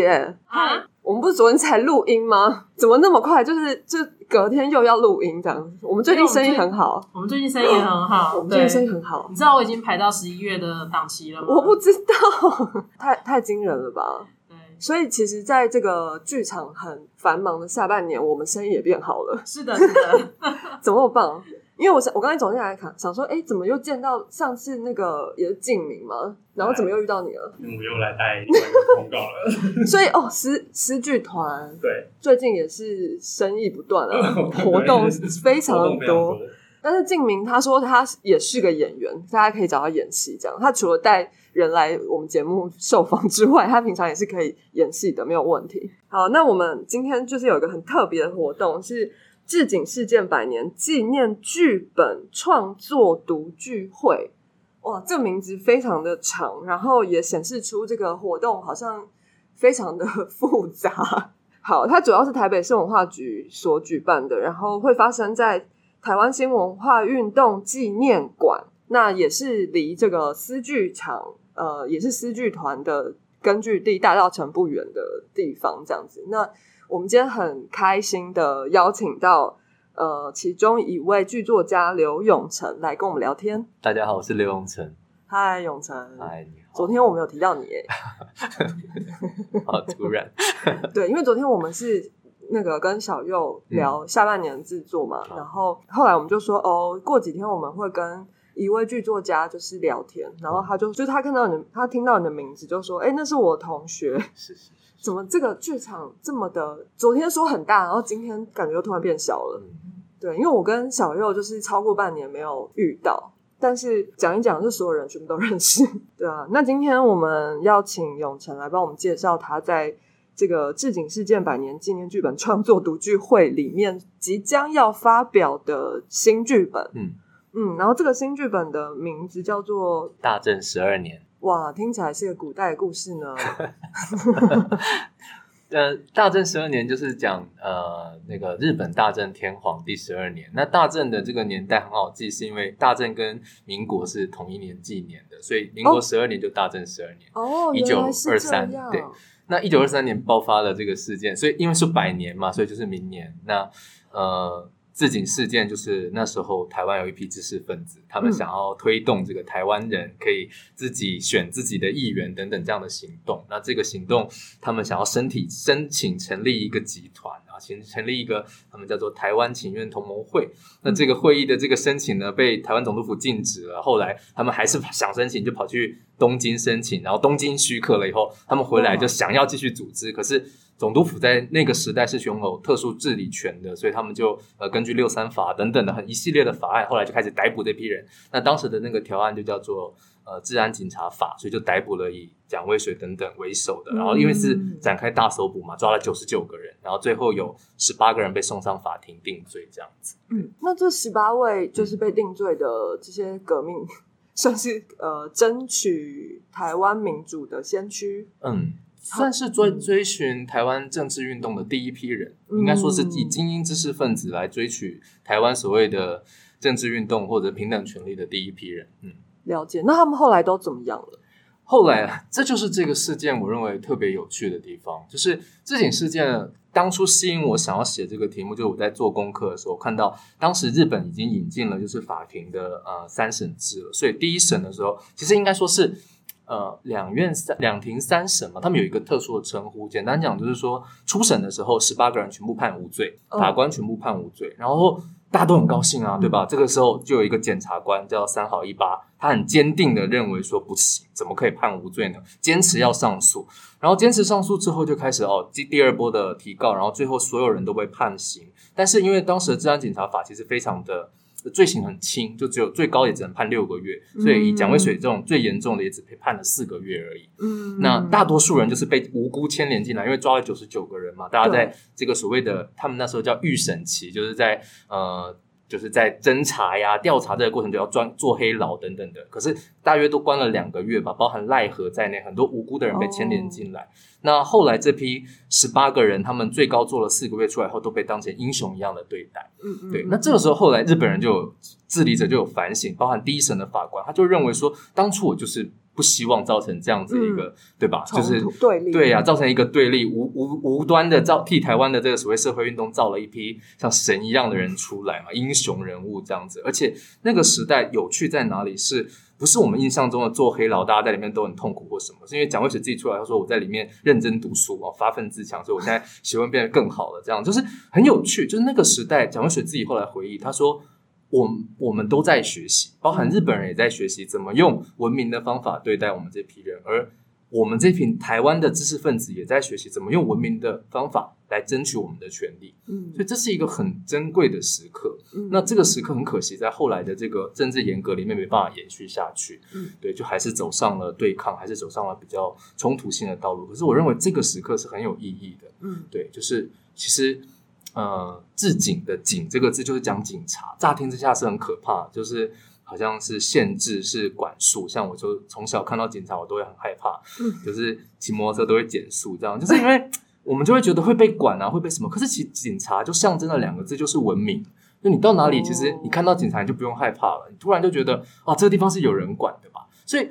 姐，啊，我们不是昨天才录音吗？怎么那么快？就是就隔天又要录音这样。我们最近生意很好，我们最近生意很好，我们最近生意很好。你知道我已经排到十一月的档期了吗？我不知道，太太惊人了吧？对，所以其实，在这个剧场很繁忙的下半年，我们生意也变好了，是的，是的，怎么那么棒？因为我想，我刚才走进来看，想说，哎，怎么又见到上次那个也是静明嘛？然后怎么又遇到你了？我又来带通告了。所以哦，诗诗剧团对，最近也是生意不断啊，活动非常的多动非常多。。但是静明他说他也是个演员，大家可以找他演戏。这样，他除了带人来我们节目受访之外，他平常也是可以演戏的，没有问题。好，那我们今天就是有一个很特别的活动，是置景事件百年纪念剧本创作读剧会。哇，这个名字非常的长，然后也显示出这个活动好像非常的 复杂。好，它主要是台北市文化局所举办的，然后会发生在台湾新文化运动纪念馆，那也是离这个丝剧场，呃，也是丝剧团的根据地大道城不远的地方，这样子。那我们今天很开心的邀请到呃其中一位剧作家刘永成来跟我们聊天。大家好，我是刘永成。嗨，永成，嗨，你好。昨天我们有提到你耶，好 突然，对，因为昨天我们是那个跟小右聊下半年的制作嘛，好然后后来我们就说哦，过几天我们会跟一位剧作家就是聊天，然后他就就他看到你，他听到你的名字就说，哎，那是我同学，是是，怎么这个剧场这么的？昨天说很大，然后今天感觉又突然变小了。嗯，对，因为我跟小右就是超过半年没有遇到，但是讲一讲，就所有人全部都认识。对啊，那今天我们要请永成来帮我们介绍他在这个置景事件百年纪念剧本创作读剧会里面即将要发表的新剧本。嗯，嗯，然后这个新剧本的名字叫做大正十二年。哇，听起来是个古代的故事呢。呃，大正十二年就是讲呃那个日本大正天皇第十二年。那大正的这个年代很好记，是因为大正跟民国是同一年纪年的，所以民国哦十二年就大正十二年。哦，一九二三。对那一九二三年爆发了这个事件，所以因为是百年嘛，所以就是明年。那呃，置景事件就是那时候台湾有一批知识分子，他们嗯想要推动这个台湾人可以自己选自己的议员等等这样的行动。那这个行动，他们想要身体申请成立一个集团啊，成成立一个他们叫做台湾请愿同盟会。那这个会议的这个申请呢，被台湾总督府禁止了。后来他们还是想申请，就跑去东京申请，然后东京许可了以后，他们回来就想要继续组织，可是。总督府在那个时代是拥有特殊治理权的，所以他们就呃根据六三法等等的很一系列的法案，后来就开始逮捕这批人。那当时的那个条案就叫做呃治安警察法，所以就逮捕了以蒋渭水等等为首的，然后因为是展开大搜捕嘛，抓了九十九个人，然后最后有十八个人被送上法庭定罪，这样子。嗯，那这十八位就是被定罪的这些革命，算是呃争取台湾民主的先驱。嗯，算是追追寻台湾政治运动的第一批人，嗯应该说是以精英知识分子来追取台湾所谓的政治运动或者平等权利的第一批人。嗯，了解，那他们后来都怎么样了？后来啊这就是这个事件我认为特别有趣的地方，就是这起事件当初吸引我想要写这个题目，就是我在做功课的时候看到，当时日本已经引进了就是法庭的呃三审制了，所以第一审的时候，其实应该说是。呃，两院三两庭三审嘛，他们有一个特殊的称呼。简单讲就是说，初审的时候，十八个人全部判无罪，哦法官全部判无罪，然后大家都很高兴啊，对吧？这个时候就有一个检察官叫三好一八，他很坚定的认为说不行，怎么可以判无罪呢？坚持要上诉，然后坚持上诉之后就开始哦，第第二波的提告，然后最后所有人都被判刑。但是因为当时的治安警察法其实非常的罪行很轻，就只有最高也只能判六个月，所以以蒋渭水这种最严重的也只被判了四个月而已。嗯，那大多数人就是被无辜牵连进来，因为抓了九十九个人嘛，大家在这个所谓的他们那时候叫预审期，就是在呃。就是在侦查呀、调查这个过程就要专做黑牢等等的，可是大约都关了两个月吧，包含赖和在内，很多无辜的人被牵连进来。那后来这批十八个人，他们最高做了四个月出来后，都被当成英雄一样的对待。嗯嗯，对，那这个时候后来日本人就有治理者就有反省，包含第一审的法官，他就认为说，当初我就是不希望造成这样子一个，对吧？就是对立，对呀、造成一个对立，无无无端的造替台湾的这个所谓社会运动造了一批像神一样的人出来嘛，英雄人物这样子。而且那个时代有趣在哪里是？不是我们印象中的做黑老，大家在里面都很痛苦或什么？是因为蒋渭水自己出来，他说我在里面认真读书哦，发愤自强，所以我现在学问变得更好了。这样就是很有趣。就是那个时代，蒋渭水自己后来回忆，他说我们我们都在学习，包含日本人也在学习怎么用文明的方法对待我们这批人，而我们这群台湾的知识分子也在学习怎么用文明的方法来争取我们的权利。嗯所以这是一个很珍贵的时刻。嗯那这个时刻很可惜，在后来的这个政治严格里面没办法延续下去。嗯，对，就还是走上了对抗，还是走上了比较冲突性的道路。可是我认为这个时刻是很有意义的。嗯对，就是其实呃，治警的“警”这个字就是讲警察，乍听之下是很可怕，就是好像是限制、是管束。像我就从小看到警察，我都会很害怕，嗯就是骑摩托车都会减速，这样就是因为我们就会觉得会被管啊，会被什么？可是其实警察就象征了两个字，就是文明。就你到哪里，其实哦你看到警察你就不用害怕了，你突然就觉得啊，这个地方是有人管的吧？所以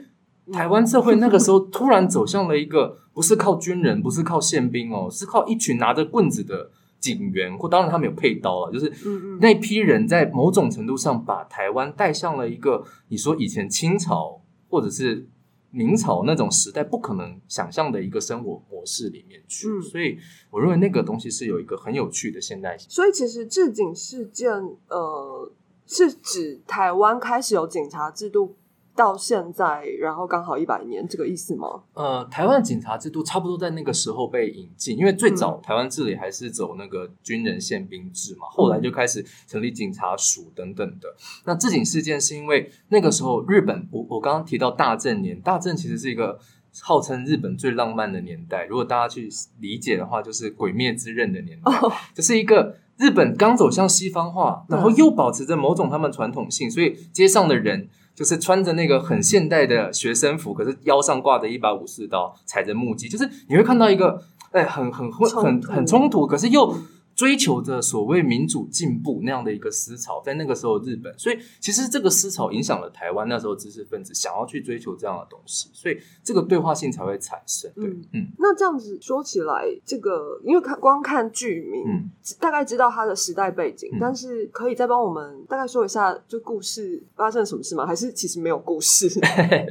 台湾社会那个时候突然走向了一个不是靠军人，不是靠宪兵哦，是靠一群拿着棍子的警员，或当然他们有配刀了，就是那批人在某种程度上把台湾带向了一个你说以前清朝或者是明朝那种时代不可能想象的一个生活模式里面去，嗯所以我认为那个东西是有一个很有趣的现代性。所以其实治警事件，呃，是指台湾开始有警察制度到现在，然后刚好一百年，这个意思吗？呃，台湾警察制度差不多在那个时候被引进，因为最早台湾治理还是走那个军人宪兵制嘛，后来就开始成立警察署等等的。那治警事件是因为那个时候日本，我我刚刚提到大正年，大正其实是一个号称日本最浪漫的年代，如果大家去理解的话，就是《鬼灭之刃》的年代，哦，就是一个日本刚走向西方化，然后又保持着某种他们传统性，所以街上的人就是穿着那个很现代的学生服，可是腰上挂着一把武士刀，踩着木屐，就是你会看到一个哎很很很很冲突。很冲突，可是又追求着所谓民主进步那样的一个思潮，在那个时候日本，所以其实这个思潮影响了台湾那时候知识分子想要去追求这样的东西，所以这个对话性才会产生。对，嗯嗯那这样子说起来，这个因为看光看剧名，嗯大概知道它的时代背景，嗯但是可以再帮我们大概说一下，就故事发生了什么事吗？还是其实没有故事？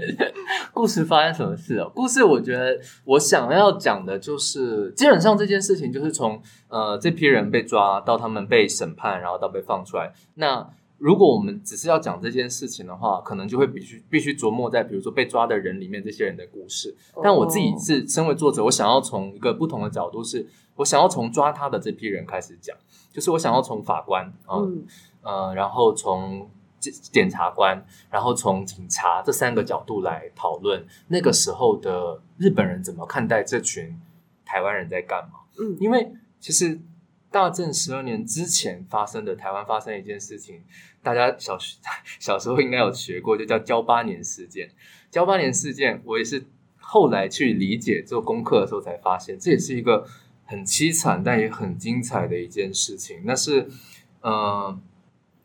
故事发生什么事哦？故事我觉得我想要讲的就是，基本上这件事情就是从呃这批人被抓到他们被审判，然后到被放出来。那如果我们只是要讲这件事情的话，可能就会必须必须琢磨在比如说被抓的人里面这些人的故事。但我自己哦是身为作者，我想要从一个不同的角度是，我想要从抓他的这批人开始讲，就是我想要从法官啊、嗯呃，然后从检检察官，然后从警察这三个角度来讨论那个时候的日本人怎么看待这群台湾人在干嘛。嗯因为其实大正十二年之前发生的台湾发生一件事情，大家小学小时候应该有学过，就叫交八年事件。交八年事件，我也是后来去理解做功课的时候才发现，这也是一个很凄惨但也很精彩的一件事情。那是呃。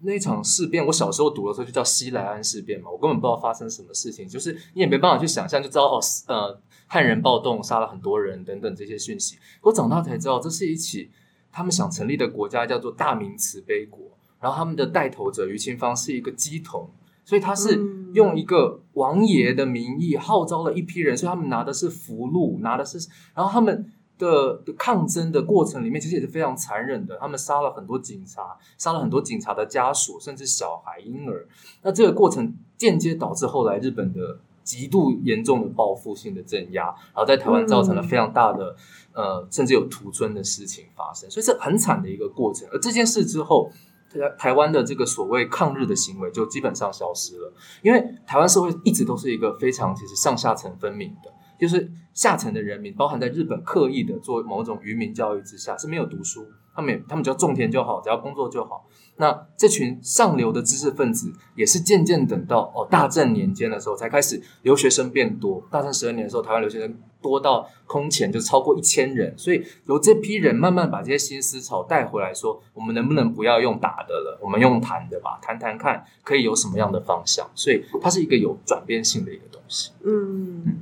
那场事变，我小时候读的时候就叫西来安事变嘛，我根本不知道发生什么事情，就是你也没办法去想象，就知道哦，呃，汉人暴动杀了很多人等等这些讯息。我长大才知道，这是一起他们想成立的国家，叫做大明慈悲国。然后他们的带头者于清芳是一个鸡童，所以他是嗯用一个王爷的名义号召了一批人，所以他们拿的是符箓，拿的是，然后他们的的抗争的过程里面，其实也是非常残忍的。他们杀了很多警察，杀了很多警察的家属，甚至小孩、婴儿。那这个过程间接导致后来日本的极度严重的报复性的镇压，然后在台湾造成了非常大的、呃，甚至有屠村的事情发生，所以是很惨的一个过程。而这件事之后，台台湾的这个所谓抗日的行为就基本上消失了，因为台湾社会一直都是一个非常其实上下层分明的。就是下层的人民，包含在日本刻意的做某种愚民教育之下，是没有读书，他们也他们只要种田就好，只要工作就好。那这群上流的知识分子，也是渐渐等到哦大正年间的时候，才开始留学生变多。大正十二年的时候，台湾留学生多到空前，就超过一千人。所以由这批人慢慢把这些新思潮带回来，说我们能不能不要用打的了，我们用谈的吧，谈谈看可以有什么样的方向。所以它是一个有转变性的一个东西。嗯，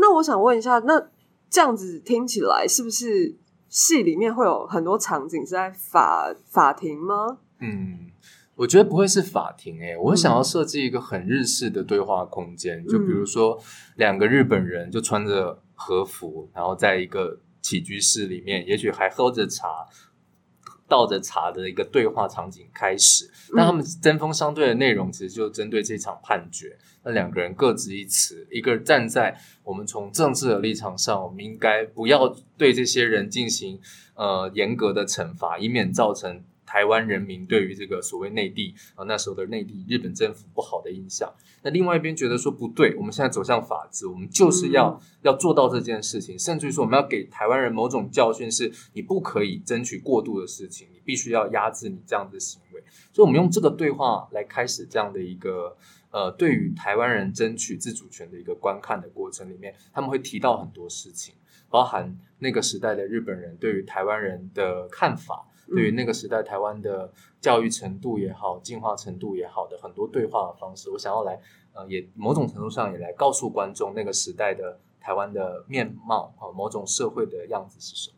那我想问一下，那这样子听起来是不是戏里面会有很多场景是在法法庭吗？嗯，我觉得不会是法庭诶、我想要设计一个很日式的对话空间，就比如说两个日本人就穿着和服，然后在一个起居室里面，也许还喝着茶。倒着茶的一个对话场景开始，那他们针锋相对的内容其实就针对这场判决。那两个人各执一词，一个站在我们从政治的立场上，我们应该不要对这些人进行呃严格的惩罚，以免造成台湾人民对于这个所谓内地啊、呃、那时候的内地日本政府不好的印象。那另外一边觉得说不对，我们现在走向法治，我们就是要、嗯要做到这件事情，甚至于说我们要给台湾人某种教训，是你不可以争取过度的事情，你必须要压制你这样的行为。所以，我们用这个对话来开始这样的一个呃，对于台湾人争取自主权的一个观看的过程里面，他们会提到很多事情，包含那个时代的日本人对于台湾人的看法，嗯对于那个时代台湾的教育程度也好、进化程度也好的很多对话的方式，我想要来呃，也某种程度上也来告诉观众那个时代的台湾的面貌啊、某种社会的样子是什么。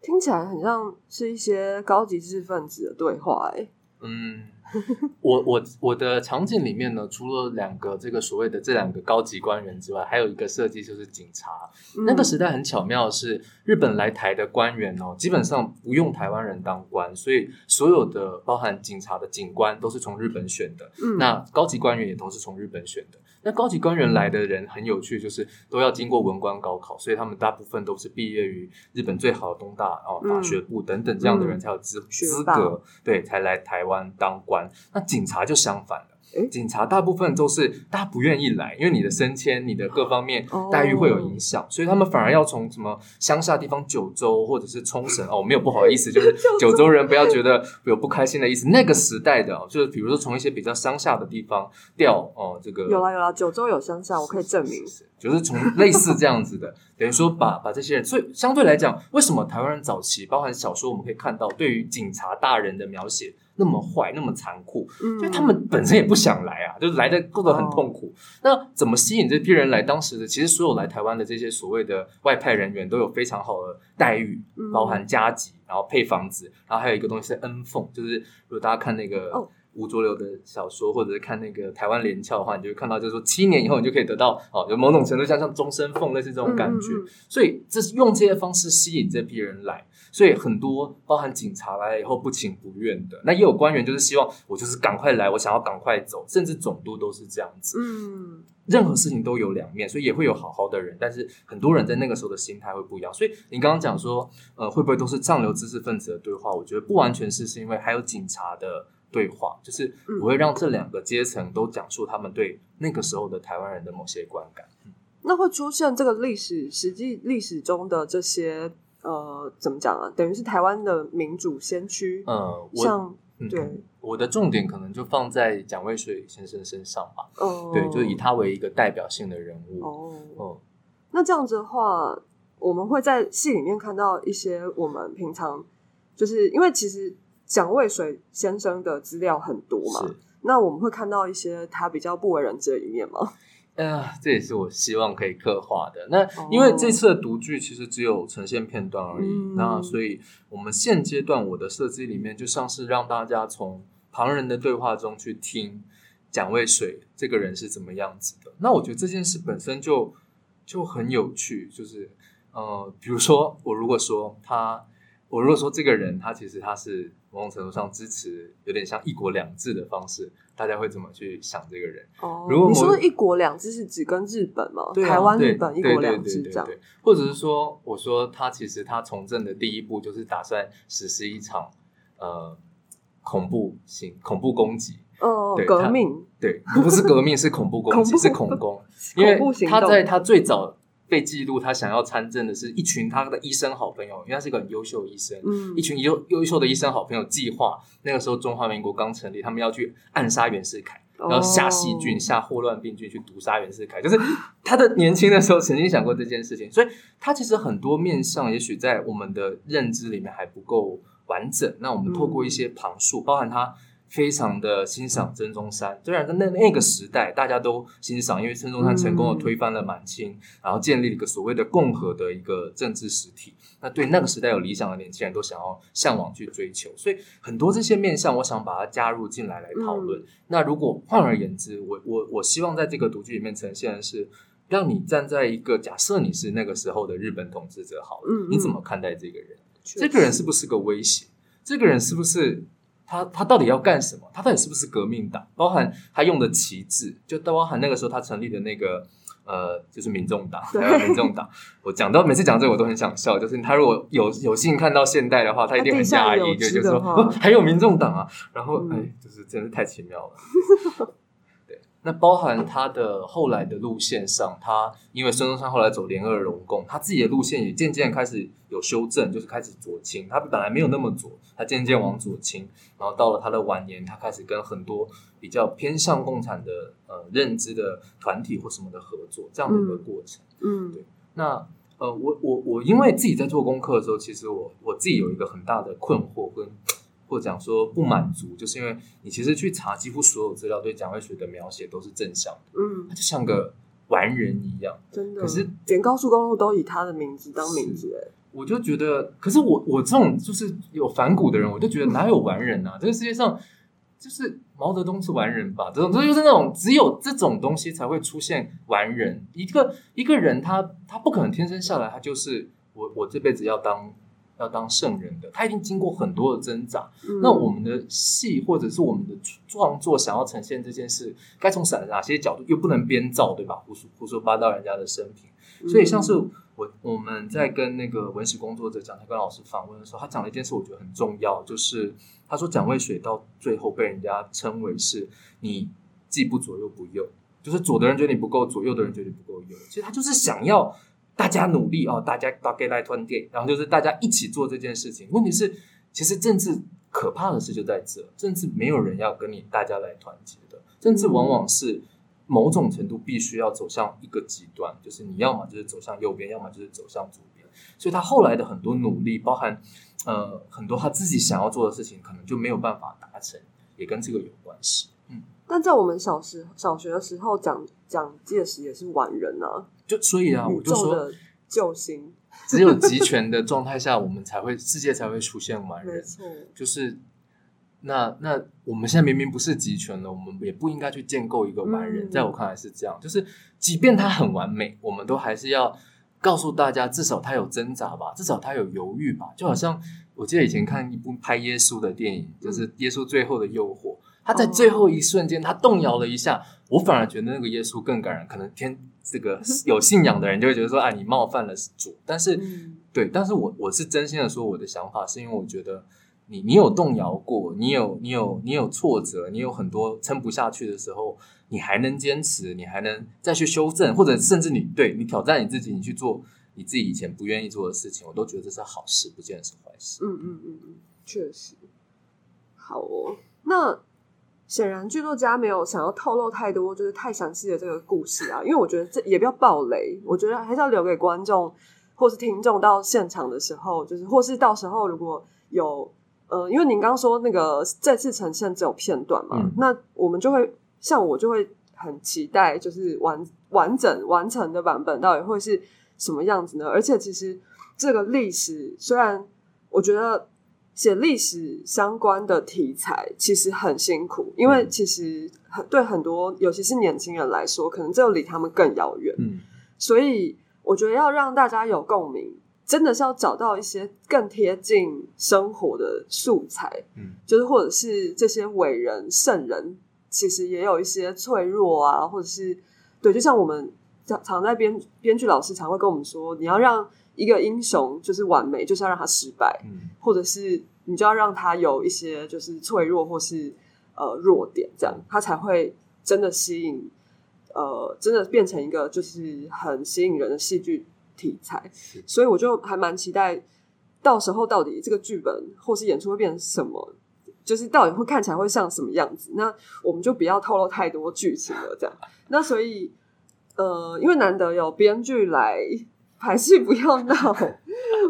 听起来很像是一些高级知识分子的对话、欸，嗯，我我我的场景里面呢，除了两个这个所谓的这两个高级官员之外，还有一个设计就是警察。嗯那个时代很巧妙的是，日本来台的官员哦，基本上不用台湾人当官，所以所有的包含警察的警官都是从日本选的。嗯那高级官员也都是从日本选的。那高级官员来的人很有趣，就是都要经过文官高考，所以他们大部分都是毕业于日本最好的东大哦嗯法学部等等这样的人嗯才有资、资格，对，才来台湾当官。那警察就相反了。诶警察大部分都是大家不愿意来，因为你的升迁、你的各方面哦待遇会有影响，所以他们反而要从什么乡下地方九州或者是冲绳哦，没有不好意思，就是 九州人不要觉得有不开心的意思。那个时代的、哦，就是比如说从一些比较乡下的地方调哦，这个有啦有啦，九州有乡下，我可以证明。就是从类似这样子的，等于说把把这些人，所以相对来讲，为什么台湾人早期包含小说，我们可以看到对于警察大人的描写那么坏、那么残酷，嗯，因为他们本身也不想来啊，就是来的过得很痛苦。那怎么吸引这批人来？当时的其实所有来台湾的这些所谓的外派人员都有非常好的待遇，嗯包含加急，然后配房子，然后还有一个东西是恩俸，就是如果大家看那个哦吴浊流的小说，或者是看那个台湾连翘的话，你就会看到，就是说七年以后你就可以得到哦，有某种程度像像终身俸类似这种感觉。嗯嗯嗯所以这是用这些方式吸引这批人来，所以很多包含警察来了以后不情不愿的，那也有官员就是希望我就是赶快来，我想要赶快走，甚至总督都是这样子。嗯任何事情都有两面，所以也会有好好的人，但是很多人在那个时候的心态会不一样。所以你刚刚讲说，呃，会不会都是上流知识分子的对话？我觉得不完全是，是因为还有警察的对话，就是我会让这两个阶层都讲述他们对那个时候的台湾人的某些观感。那会出现这个历史实际历史中的这些呃，怎么讲啊？等于是台湾的民主先驱，嗯，我像嗯对，我的重点可能就放在蒋渭水先生身上吧。哦，对，就是以他为一个代表性的人物。哦。嗯，那这样子的话，我们会在戏里面看到一些我们平常就是因为其实蒋渭水先生的资料很多嘛，那我们会看到一些他比较不为人知的一面吗？呃，这也是我希望可以刻画的。那哦因为这次的独剧其实只有呈现片段而已，嗯那所以我们现阶段我的设计里面就像是让大家从旁人的对话中去听蒋渭水这个人是怎么样子的。那我觉得这件事本身就就很有趣，就是呃，比如说我如果说他，我如果说这个人他其实他是某种程度上支持有点像一国两制的方式，大家会怎么去想这个人？哦，如果你说的一国两制是指跟日本吗？对啊台湾、对日本一国两制这样或者是说，我说他其实他从政的第一步就是打算实施一场呃恐怖行恐怖攻击，哦革命对，不是革命，是恐怖 攻击，恐是恐攻，因为他在他最早被记录，他想要参政的是一群他的医生好朋友，因为他是一个很优秀的医生，嗯一群优优秀的医生好朋友计划，那个时候中华民国刚成立，他们要去暗杀袁世凯，然后下细菌、下霍乱病菌去毒杀袁世凯，就是他的年轻的时候曾经想过这件事情，所以他其实很多面向，也许在我们的认知里面还不够完整。那我们透过一些旁述，包含他。非常的欣赏孙中山，虽然在那那个时代大家都欣赏，因为孙中山成功的推翻了满清，然后建立了一个所谓的共和的一个政治实体。那对那个时代有理想的年轻人都想要向往去追求，所以很多这些面向，我想把它加入进来来讨论。那如果换而言之，我我我希望在这个读剧里面呈现的是，让你站在一个假设你是那个时候的日本统治者，好了，你怎么看待这个人？这个人是不是个威胁？这个人是不是？他他到底要干什么？他到底是不是革命党？包含他用的旗帜，就包含那个时候他成立的那个呃，就是民众党，还有民众党。我讲到每次讲这个，我都很想笑。就是他如果有有幸看到现代的话，他一定很讶异，就就说还有民众党啊。然后哎，就是真是太奇妙了。那包含他的后来的路线上，他因为孙中山后来走联俄容共，他自己的路线也渐渐开始有修正，就是开始左倾。他本来没有那么左，他渐渐往左倾，然后到了他的晚年，他开始跟很多比较偏向共产的呃认知的团体或什么的合作，这样的一个过程。嗯，对。那呃，我我我因为自己在做功课的时候，其实我我自己有一个很大的困惑跟。或讲说不满足，就是因为你其实去查几乎所有资料，对蒋渭水的描写都是正向的，嗯，他就像个完人一样，真的。可是连高速公路都以他的名字当名字，哎，我就觉得，可是我我这种就是有反骨的人，我就觉得哪有完人啊？这个世界上就是毛泽东是完人吧？这种这就是那种只有这种东西才会出现完人。一个一个人，他他不可能天生下来，他就是我我这辈子要当。要当圣人的，他一定经过很多的挣扎。那我们的戏或者是我们的创作，想要呈现这件事，该从哪哪些角度，又不能编造，对吧？胡说胡说八道人家的生平。所以，像是我我们在跟那个文史工作者蒋太根老师访问的时候，他讲了一件事，我觉得很重要，就是他说蒋渭水到最后被人家称为是你既不左又不右，就是左的人觉得你不够左，右的人觉得你不够右。其实他就是想要。大家努力哦，大家大概来团结，然后就是大家一起做这件事情。问题是，其实政治可怕的事就在这，政治没有人要跟你大家来团结的，政治往往是某种程度必须要走向一个极端，就是你要么就是走向右边，要么就是走向左边。所以他后来的很多努力，包含呃很多他自己想要做的事情，可能就没有办法达成，也跟这个有关系。嗯，但在我们小时小学的时候，蒋蒋介石也是完人啊。就所以啊，我就说救星，只有集权的状态下，我们才会世界才会出现完 人。没错，就是那那我们现在明明不是集权了，我们也不应该去建构一个完人。在我看来是这样，就是即便他很完美，我们都还是要告诉大家，至少他有挣扎吧，至少他有犹豫吧。就好像我记得以前看一部拍耶稣的电影，就是耶稣最后的诱惑，他在最后一瞬间他动摇了一下，我反而觉得那个耶稣更感人，可能天。这个有信仰的人就会觉得说，啊，你冒犯了主。但是，对，但是我我是真心的说，我的想法是因为我觉得你你有动摇过，你有你有你有挫折，你有很多撑不下去的时候，你还能坚持，你还能再去修正，或者甚至你对你挑战你自己，你去做你自己以前不愿意做的事情，我都觉得这是好事，不见得是坏事。嗯嗯嗯嗯，确实。好哦，那。显然，剧作家没有想要透露太多，就是太详细的这个故事啊，因为我觉得这也不要暴雷，我觉得还是要留给观众或是听众到现场的时候，就是或是到时候如果有呃，因为您刚刚说那个再次呈现只有片段嘛，那我们就会像我就会很期待，就是完完整完成的版本到底会是什么样子呢？而且其实这个历史虽然我觉得。写历史相关的题材其实很辛苦，因为其实很对很多，尤其是年轻人来说，可能就离他们更遥远。嗯，所以我觉得要让大家有共鸣，真的是要找到一些更贴近生活的素材。嗯，就是或者是这些伟人圣人，其实也有一些脆弱啊，或者是对，就像我们常常在编编剧老师常会跟我们说，你要让。一个英雄就是完美，就是要让他失败，或者是你就要让他有一些就是脆弱或是呃弱点，这样他才会真的吸引，呃，真的变成一个就是很吸引人的戏剧题材。所以我就还蛮期待，到时候到底这个剧本或是演出会变成什么，就是到底会看起来会像什么样子？那我们就不要透露太多剧情了，这样。那所以，呃，因为难得有编剧来排戏，不要闹，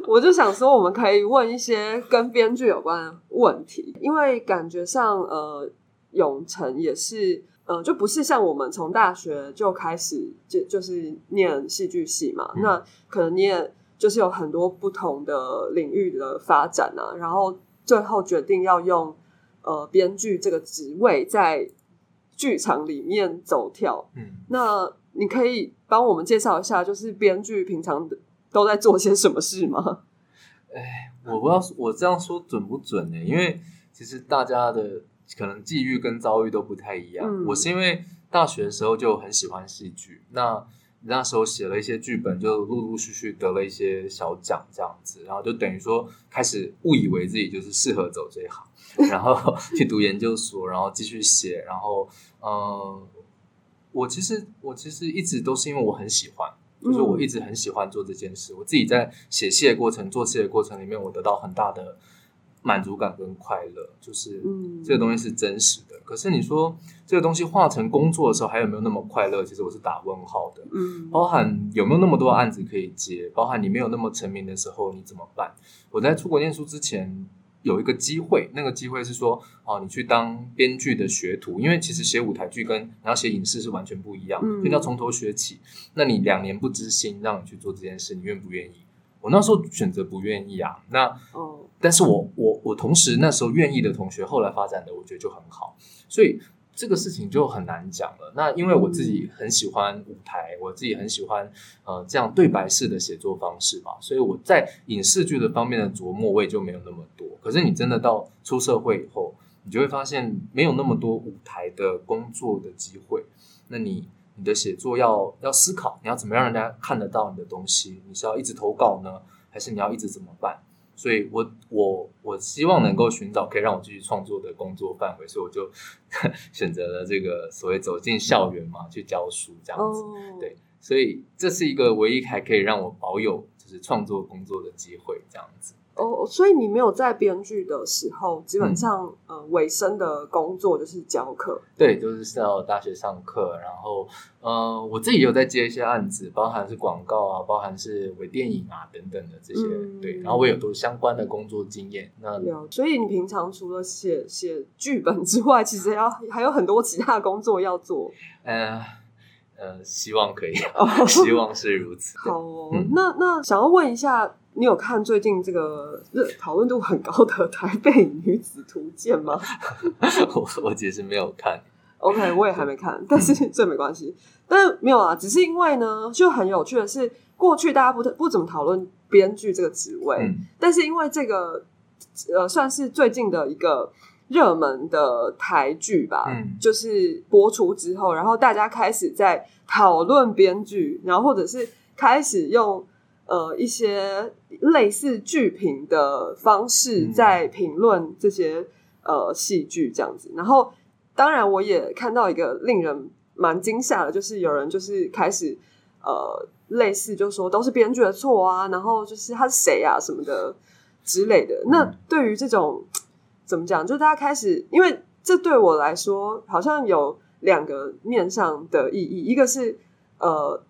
我就想说，我们可以问一些跟编剧有关的问题，因为感觉上，呃，永成也是，呃，就不是像我们从大学就开始就就是念戏剧系嘛，那可能你也就是有很多不同的领域的发展啊，然后最后决定要用呃编剧这个职位在剧场里面走跳。嗯，那你可以帮我们介绍一下，就是编剧平常都在做些什么事吗？哎我不知道我这样说准不准呢、因为其实大家的可能际遇跟遭遇都不太一样。嗯我是因为大学的时候就很喜欢戏剧，那那时候写了一些剧本，就陆陆续续得了一些小奖这样子，然后就等于说开始误以为自己就是适合走这一行，然后 去读研究所，然后继续写，然后嗯、呃我其实我其实一直都是因为我很喜欢。就是我一直很喜欢做这件事，我自己在写戏的过程、做戏的过程里面，我得到很大的满足感跟快乐，就是嗯这个东西是真实的。可是你说这个东西化成工作的时候，还有没有那么快乐？其实我是打问号的。嗯包含有没有那么多案子可以接，包含你没有那么成名的时候你怎么办？我在出国念书之前有一个机会，那个机会是说，哦，你去当编剧的学徒，因为其实写舞台剧跟你要写影视是完全不一样，嗯所以要从头学起。那你两年不知心，让你去做这件事，你愿不愿意？我那时候选择不愿意啊。那哦但是我我我同时那时候愿意的同学，后来发展的我觉得就很好，所以这个事情就很难讲了。那因为我自己很喜欢舞台，我自己很喜欢呃这样对白式的写作方式嘛，所以我在影视剧的方面的琢磨我也就没有那么多。可是你真的到出社会以后，你就会发现没有那么多舞台的工作的机会，那你。你的写作要要思考，你要怎么让人家看得到你的东西？你是要一直投稿呢，还是你要一直怎么办？所以我我我希望能够寻找可以让我继续创作的工作范围，所以我就 选择了这个所谓走进校园嘛，去教书这样子。哦，对所以这是一个唯一还可以让我保有就是创作工作的机会，这样子。哦，所以你没有在编剧的时候，基嗯本上、呃尾声的工作就是教课。对，就是到大学上课，然后呃，我自己有在接一些案子，包含是广告啊，包含是微电影啊等等的这些，嗯对，然后我有都相关的工作经验。那了，所以你平常除了写写剧本之外，其实要还有很多其他工作要做。呃呃，希望可以，哦希望是如此。好哦，嗯那那想要问一下，你有看最近这个热讨论度很高的《台北女子图鉴》吗 我我其实没有看，？OK，我也还没看，但是这没关系。但是没有啊，只是因为呢，就很有趣的是，过去大家不不怎么讨论编剧这个职位，嗯但是因为这个呃，算是最近的一个热门的台剧吧，嗯就是播出之后，然后大家开始在讨论编剧，然后或者是开始用呃一些类似剧评的方式嗯在评论这些呃戏剧这样子。然后，当然我也看到一个令人蛮惊吓的，就是有人就是开始呃类似就说都是编剧的错啊，然后就是他是谁啊什么的之类的。那对于这种怎么讲，就大家开始，因为这对我来说好像有两个面上的意义，一个是呃，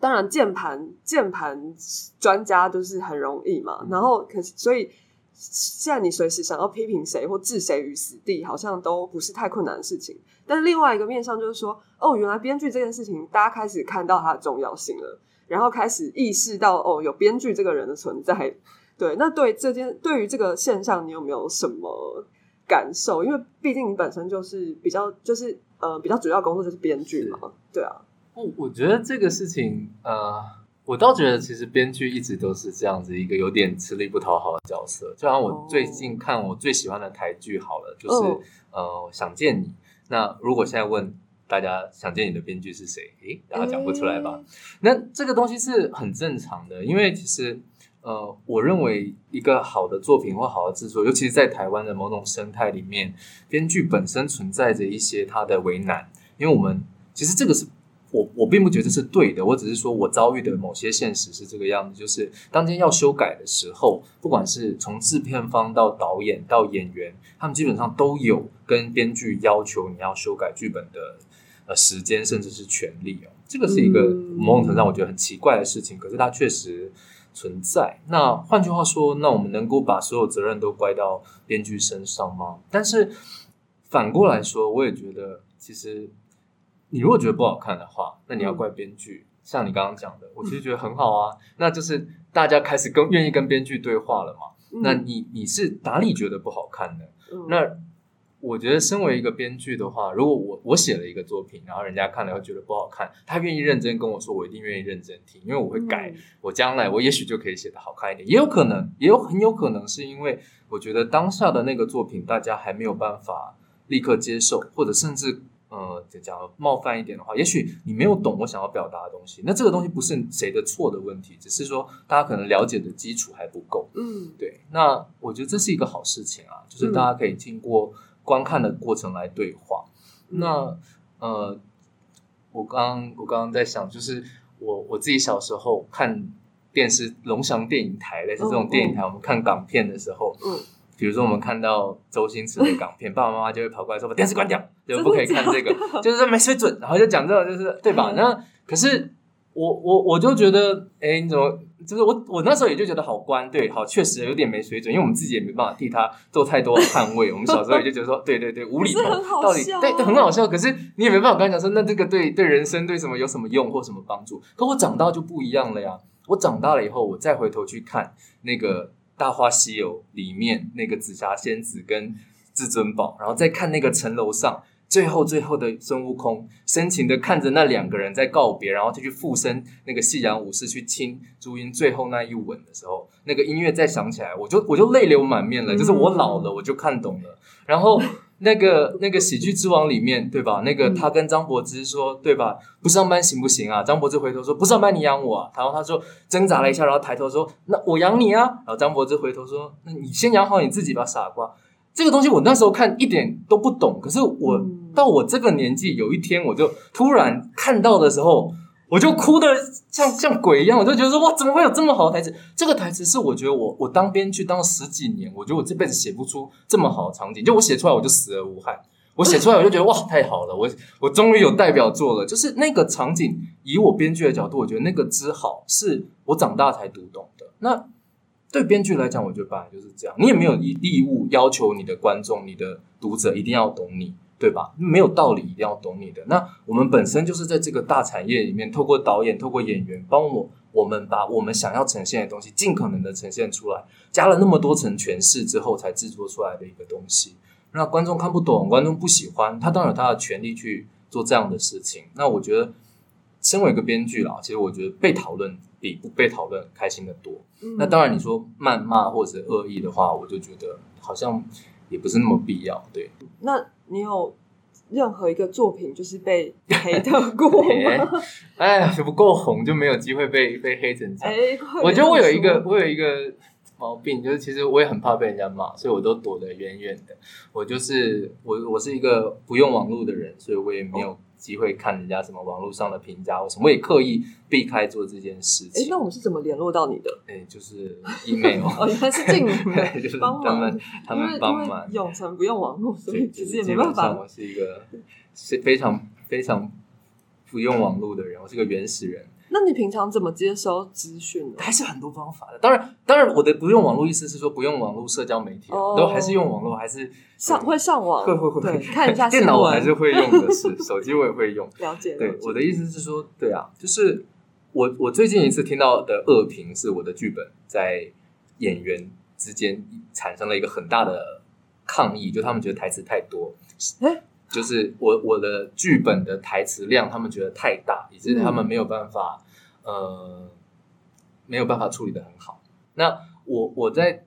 当然键盘键盘专家都是很容易嘛，然后可是所以现在你随时想要批评谁或置谁于死地，好像都不是太困难的事情。但是另外一个面向就是说，哦，原来编剧这件事情，大家开始看到它的重要性了，然后开始意识到哦，有编剧这个人的存在。对，那对这件对于这个现象，你有没有什么感受？因为毕竟你本身就是比较就是呃比较主要工作就是编剧嘛，对啊，我我觉得这个事情，呃，我倒觉得其实编剧一直都是这样子一个有点吃力不讨好的角色。就像我最近看我最喜欢的台剧好了，就是、哦呃想见你。那如果现在问大家想见你的编剧是谁？诶，大家讲不出来吧？那这个东西是很正常的，因为其实呃，我认为一个好的作品或好的制作，尤其是在台湾的某种生态里面，编剧本身存在着一些他的为难，因为我们其实这个是我我并不觉得这是对的，我只是说我遭遇的某些现实是这个样子，就是当天要修改的时候，不管是从制片方到导演到演员，他们基本上都有跟编剧要求你要修改剧本的呃时间，甚至是权利哦。这个是一个嗯某种程度上我觉得很奇怪的事情，可是它确实存在。那换句话说，那我们能够把所有责任都怪到编剧身上吗？但是反过来说，我也觉得其实你如果觉得不好看的话，那你要怪编剧。像你刚刚讲的，我其实觉得很好啊，那就是大家开始跟愿意跟编剧对话了嘛。嗯那你你是哪里觉得不好看的？嗯那我觉得身为一个编剧的话，如果我我写了一个作品，然后人家看了会觉得不好看，他愿意认真跟我说，我一定愿意认真听，因为我会改。嗯我将来我也许就可以写得好看一点，也有可能，也有很有可能是因为我觉得当下的那个作品大家还没有办法立刻接受，或者甚至呃讲冒犯一点的话，也许你没有懂我想要表达的东西，那这个东西不是谁的错的问题，只是说大家可能了解的基础还不够。嗯对，那我觉得这是一个好事情啊，就是大家可以经过观看的过程来对话。那呃，我刚我刚刚在想，就是我我自己小时候看电视龙翔电影台类似这种电影台，我们看港片的时候，嗯，比如说我们看到周星驰的港片，爸爸妈妈就会跑过来说把电视关掉，就不可以看这个，就是说没水准，然后就讲这种，就是对吧？嗯那可是我我我就觉得，哎，你怎么？就是我我那时候也就觉得好官，对，好，确实有点没水准，因为我们自己也没办法替他做太多捍卫。我们小时候也就觉得说，对对对，无厘头 到底对很好笑。可是你也没办法跟他讲说，那这个对对人生对什么有什么用或什么帮助？可我长大就不一样了呀。我长大了以后，我再回头去看那个《大话西游》里面那个紫霞仙子跟至尊宝，然后再看那个城楼上。最后，最后的孙悟空深情的看着那两个人在告别，然后他去附身那个夕阳武士去亲朱茵最后那一吻的时候，那个音乐再响起来，我就我就泪流满面了。嗯就是我老了，我就看懂了。然后那个那个喜剧之王里面，对吧？那个嗯他跟张柏芝说，对吧？不上班行不行啊？张柏芝回头说不上班你养我啊。然后他说挣扎了一下，然后抬头说那我养你啊。然后张柏芝回头说那你先养好你自己吧，傻瓜。这个东西我那时候看一点都不懂，可是我嗯到我这个年纪，有一天我就突然看到的时候，我就哭的像像鬼一样，我就觉得说哇，怎么会有这么好的台词？这个台词是我觉得我我当编剧当了十几年，我觉得我这辈子写不出这么好的场景，就我写出来我就死而无憾。我写出来我就觉得哇，太好了！我 我终于有代表作了。就是那个场景，以我编剧的角度，我觉得那个之好是我长大才读懂的。那对编剧来讲，我觉得本来就是这样，你也没有义义务要求你的观众、你的读者一定要懂你，对吧？没有道理一定要懂你的。那我们本身就是在这个大产业里面，透过导演、透过演员，帮我我们把我们想要呈现的东西尽可能的呈现出来，加了那么多层诠释之后，才制作出来的一个东西。那观众看不懂，观众不喜欢，他当然有他的权利去做这样的事情。那我觉得，身为一个编剧啦，其实我觉得被讨论比不被讨论开心的多。嗯那当然，你说谩骂或者恶意的话，我就觉得好像也不是那么必要。对，那你有任何一个作品就是被 黑的过吗？哎，不够红就没有机会被被黑成这样。哎，我觉得我有一个我有一个毛病，就是其实我也很怕被人家骂，所以我都躲得远远的。我就是我，我是一个不用网络的人，所以我也没有机会看人家什么网络上的评价或什么，我也刻意避开做这件事哎，情。那我们是怎么联络到你的？哎，就是 email，哦，原来是静你们对，就是帮忙他们，他们帮忙为。永成不用网络，所以，其实也没办法。我是一个是非常非常不用网络的人，我是个原始人。那你平常怎么接收资讯呢？还是很多方法的。当然，当然，我的不用网络意思是说不用网络社交媒体都还是用网络，还是上会上网，会会会对，看一下新 电脑我，还是会用的是，手机我也会用。了解。对我的意思是说，对啊，就是我我最近一次听到的恶评是我的剧本在演员之间产生了一个很大的抗议，就他们觉得台词太多。诶就是我我的剧本的台词量，他们觉得太大，以致他们没有办法，呃，没有办法处理的很好。那我我在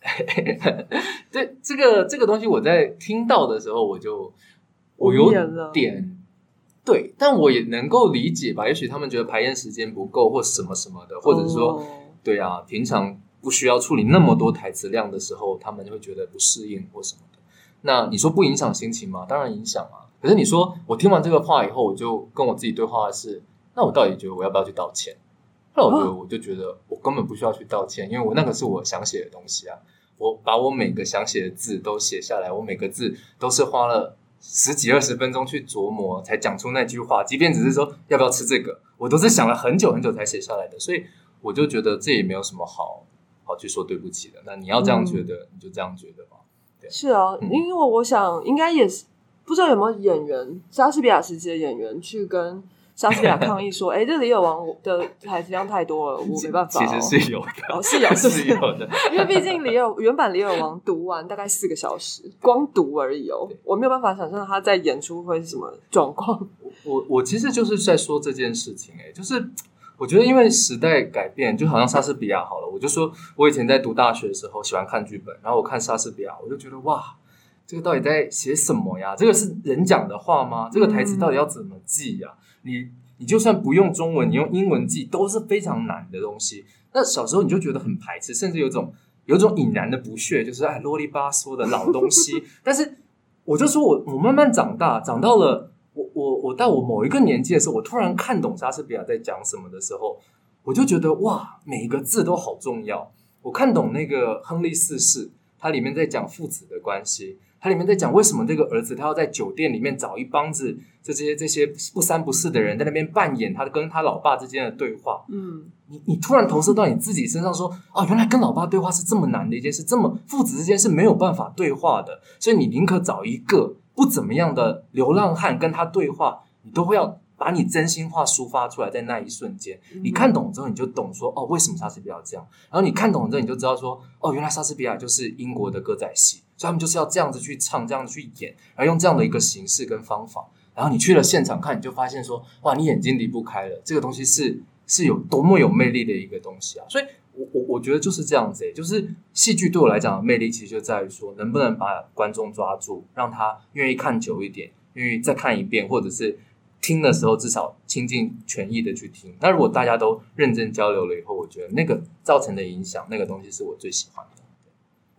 对这个这个东西，我在听到的时候，我就我有点对，但我也能够理解吧。也许他们觉得排练时间不够，或什么什么的，或者说，哦对啊，平常不需要处理那么多台词量的时候，他们就会觉得不适应或什么的。那你说不影响心情吗？当然影响啊。可是你说我听完这个话以后，我就跟我自己对话的是，那我到底觉得我要不要去道歉？后来我就我就觉得我根本不需要去道歉，因为我那个是我想写的东西啊。我把我每个想写的字都写下来，我每个字都是花了十几二十分钟去琢磨，才讲出那句话。即便只是说要不要吃这个，我都是想了很久很久才写下来的。所以我就觉得这也没有什么好好去说对不起的。那你要这样觉得，你就这样觉得吧。是啊，嗯因为我想应该也是不知道有没有演员，莎士比亚时期的演员去跟莎士比亚抗议说：“ 哎，这李尔王的台词量太多了，我没办法、哦。”其实是有的，哦是有 是有的。因为毕竟李尔原版李尔王读完大概四个小时，光读而已哦，我没有办法想象他在演出会是什么状况。我我其实就是在说这件事情、欸，哎，就是我觉得因为时代改变，就好像莎士比亚好了，我就说我以前在读大学的时候喜欢看剧本，然后我看莎士比亚，我就觉得哇，这个到底在写什么呀？这个是人讲的话吗？这个台词到底要怎么记呀？你你就算不用中文，你用英文记都是非常难的东西。那小时候你就觉得很排斥，甚至有种有种隐然的不屑，就是哎啰里吧嗦的老东西。但是我就说我我慢慢长大，长到了我我我到我某一个年纪的时候，我突然看懂莎士比亚在讲什么的时候，我就觉得哇，每一个字都好重要。我看懂那个亨利四世，它里面在讲父子的关系，它里面在讲为什么这个儿子他要在酒店里面找一帮子这些这些不三不四的人在那边扮演他跟他老爸之间的对话。嗯，你你突然投射到你自己身上说，哦，原来跟老爸对话是这么难的一件事，这么父子之间是没有办法对话的，所以你宁可找一个不怎么样的流浪汉跟他对话，你都会要把你真心话抒发出来，在那一瞬间，你看懂之后，你就懂说，哦，为什么莎士比亚这样？然后你看懂了之后，你就知道说，哦，原来莎士比亚就是英国的歌仔戏，所以他们就是要这样子去唱，这样子去演，然后用这样的一个形式跟方法。然后你去了现场看，你就发现说，哇，你眼睛离不开了，这个东西是是有多么有魅力的一个东西啊！所以我，我我觉得就是这样子、欸，就是戏剧对我来讲的魅力，其实就在于说，能不能把观众抓住，让他愿意看久一点，愿意再看一遍，或者是听的时候至少倾尽全意的去听。那如果大家都认真交流了以后，我觉得那个造成的影响，那个东西是我最喜欢的。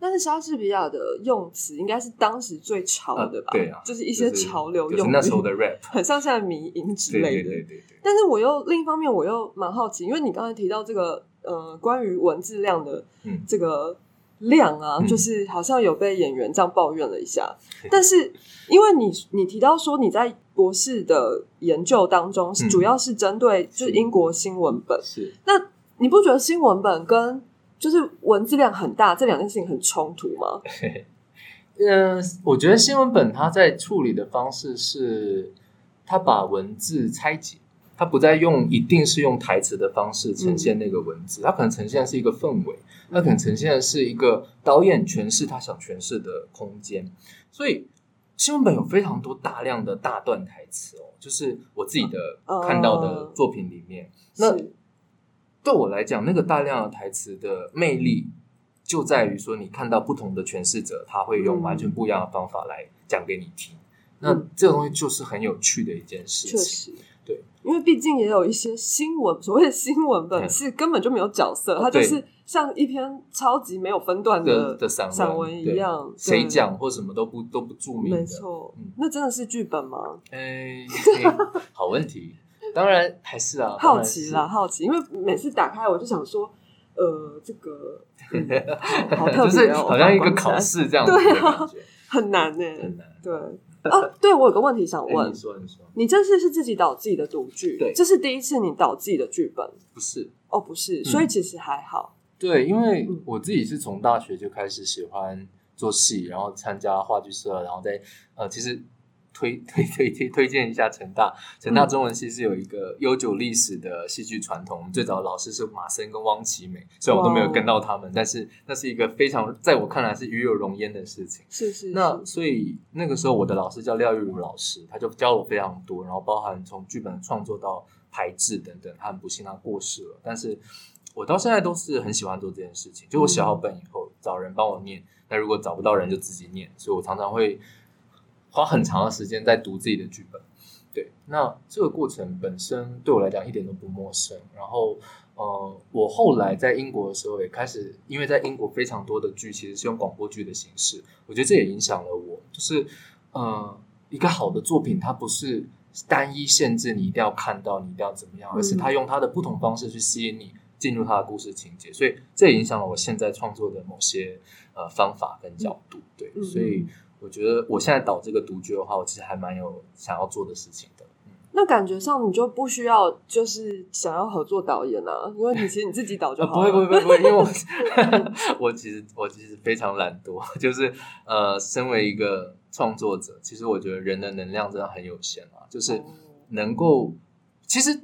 但是莎士比亚的用词应该是当时最潮的吧？呃对啊就是一些潮流用语，就是那时候的 rap，很像现在迷音之对类的。对对对对。但是我又另一方面，我又蛮好奇，因为你刚才提到这个呃，关于文字量的嗯这个量啊，嗯就是好像有被演员这样抱怨了一下。但是因为你你提到说你在博士的研究当中，主要是针对就是英国新闻本，是那你不觉得新闻本跟就是文字量很大这两件事情很冲突吗？嗯，我觉得新闻本它在处理的方式是，它把文字拆解，它不再用一定是用台词的方式呈现那个文字，它可能呈现的是一个氛围，它可能呈现的是一个导演诠释他想诠释的空间。所以新闻本有非常多大量的大段台词哦，就是我自己的哦看到的作品里面，那对我来讲，那个大量的台词的魅力就在于说，你看到不同的诠释者，他会用完全不一样的方法来讲给你听。那这个东西就是很有趣的一件事确情。实，对，因为毕竟也有一些新闻，所谓的新闻本嗯是根本就没有角色，它就是像一篇超级没有分段的的散文一对样，谁？讲或什么都不都不注明的。没错嗯，那真的是剧本吗？哎，好问题。当然还是啊，好奇啦，，好奇，因为每次打开我就想说，呃，这个嗯好好 特就是别哦，好像一个考试这样子对啊，很难呢。很难。对，哦，对我有个问题想问哎你，说，你说，你这次是自己导自己的独剧，对这是第一次你导自己的剧本。不是？哦，不是，所以其实还好，对，因为嗯。我自己是从大学就开始喜欢做戏，然后参加话剧社，然后在呃，其实推 推推推推荐一下成大，成大嗯中文系是有一个悠久历史的戏剧传统。最早的老师是马森跟汪奇美，虽然我都没有跟到他们，但是那是一个非常在我看来是与有荣焉的事情。是是是那所以那个时候我的老师叫廖玉如老师，他就教我非常多，然后包含从剧本创作到排制等等。他很不幸他过世了，但是我到现在都是很喜欢做这件事情。就我写好本以后，找人帮我念，那如果找不到人就自己念，所以我常常会花很长的时间在读自己的剧本。对，那这个过程本身对我来讲一点都不陌生。然后，呃，我后来在英国的时候也开始，因为在英国非常多的剧其实是用广播剧的形式，我觉得这也影响了我，就是呃，一个好的作品它不是单一限制你一定要看到，你一定要怎么样，而是它用它的不同方式去吸引你进入它的故事情节，所以这也影响了我现在创作的某些呃方法跟角度，对，嗯所以我觉得我现在导这个独剧的话，我其实还蛮有想要做的事情的。那感觉上你就不需要就是想要合作导演啊，因为你其实你自己导就好了。不会不会不会，因为我 我其实我其实非常懒惰，就是呃，身为一个创作者，其实我觉得人的能量真的很有限啊，就是哦能够其实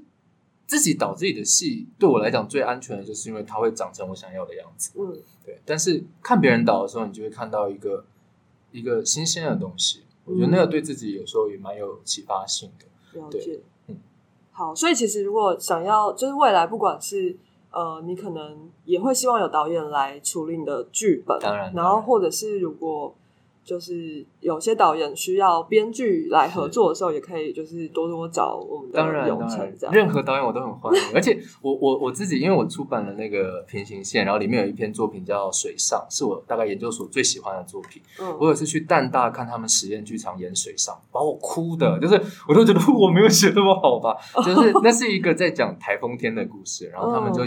自己导自己的戏，对我来讲最安全的，就是因为它会长成我想要的样子。嗯，对，但是看别人导的时候，你就会看到一个一个新鲜的东西，我觉得那个对自己有时候也蛮有启发性的。对。了解。嗯。好，所以其实如果想要，就是未来不管是呃，你可能也会希望有导演来处理你的剧本，当然然后或者是如果就是有些导演需要编剧来合作的时候，也可以就是多多找我们的当然，当然成这，样。任何导演我都很欢迎。而且我我我自己，因为我出版了那个平行线，然后里面有一篇作品叫《水上》，是我大概研究所最喜欢的作品。嗯我有一次去淡大看他们实验剧场演《水上》，把我哭的，就是我都觉得我没有写那么好吧。就是那是一个在讲台风天的故事，然后他们就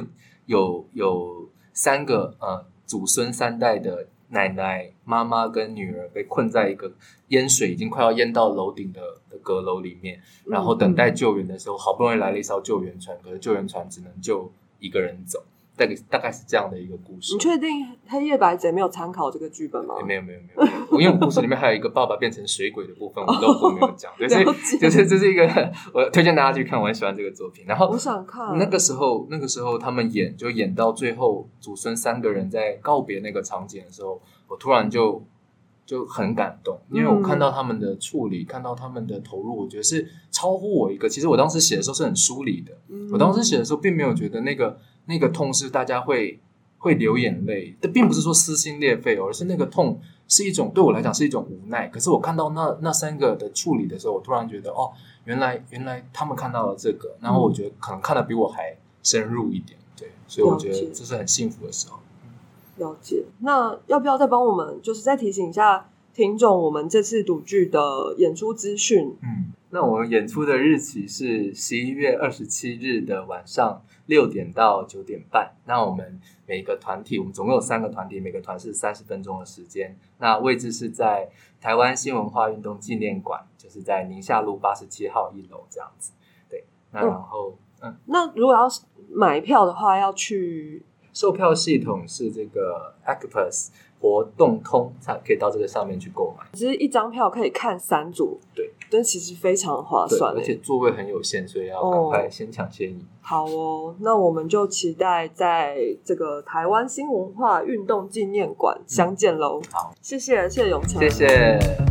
有有三个呃祖孙三代的奶奶、妈妈跟女儿被困在一个淹水已经快要淹到楼顶的的阁楼里面，然后等待救援的时候，好不容易来了一艘救援船，可是救援船只能救一个人走，大概大概是这样的一个故事。你确定《黑夜白贼》没有参考这个剧本吗？欸没有没有没有，没有因为我故事里面还有一个爸爸变成水鬼的部分，我漏过没有讲，对，所以就是这是一个我推荐大家去看，我很喜欢这个作品。然后我想看那个时候，那个时候他们演就演到最后，祖孙三个人在告别那个场景的时候，我突然就就很感动，因为我看到他们的处理，看到他们的投入，我觉得是超乎我一个。其实我当时写的时候是很疏离的，嗯我当时写的时候并没有觉得那个那个痛是大家会会流眼泪，这并不是说撕心裂肺哦，而是那个痛是一种对我来讲是一种无奈。可是我看到那那三个的处理的时候，我突然觉得哦，原来原来他们看到了这个，然后我觉得可能看得比我还深入一点，对，所以我觉得这是很幸福的时候。了解。那要不要再帮我们，就是再提醒一下听众，我们这次赌剧的演出资讯？嗯，那我们演出的日期是十一月二十七日的晚上六点到九点半。那我们每个团体，我们总共有三个团体，每个团是三十分钟的时间。那位置是在台湾新文化运动纪念馆，就是在宁夏路八十七号一楼这样子。对，那然后嗯，那如果要是买票的话，要去售票系统是这个 Actplus 活动通，才可以到这个上面去购买。其实一张票可以看三组，对，但其实非常划，算欸而且座位很有限，所以要赶快先抢先赢。好哦，那我们就期待在这个台湾新文化运动纪念馆相见喽。好，谢谢，谢谢永强，谢谢。